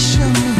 生命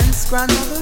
Dance, grandmother?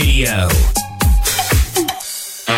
Radio.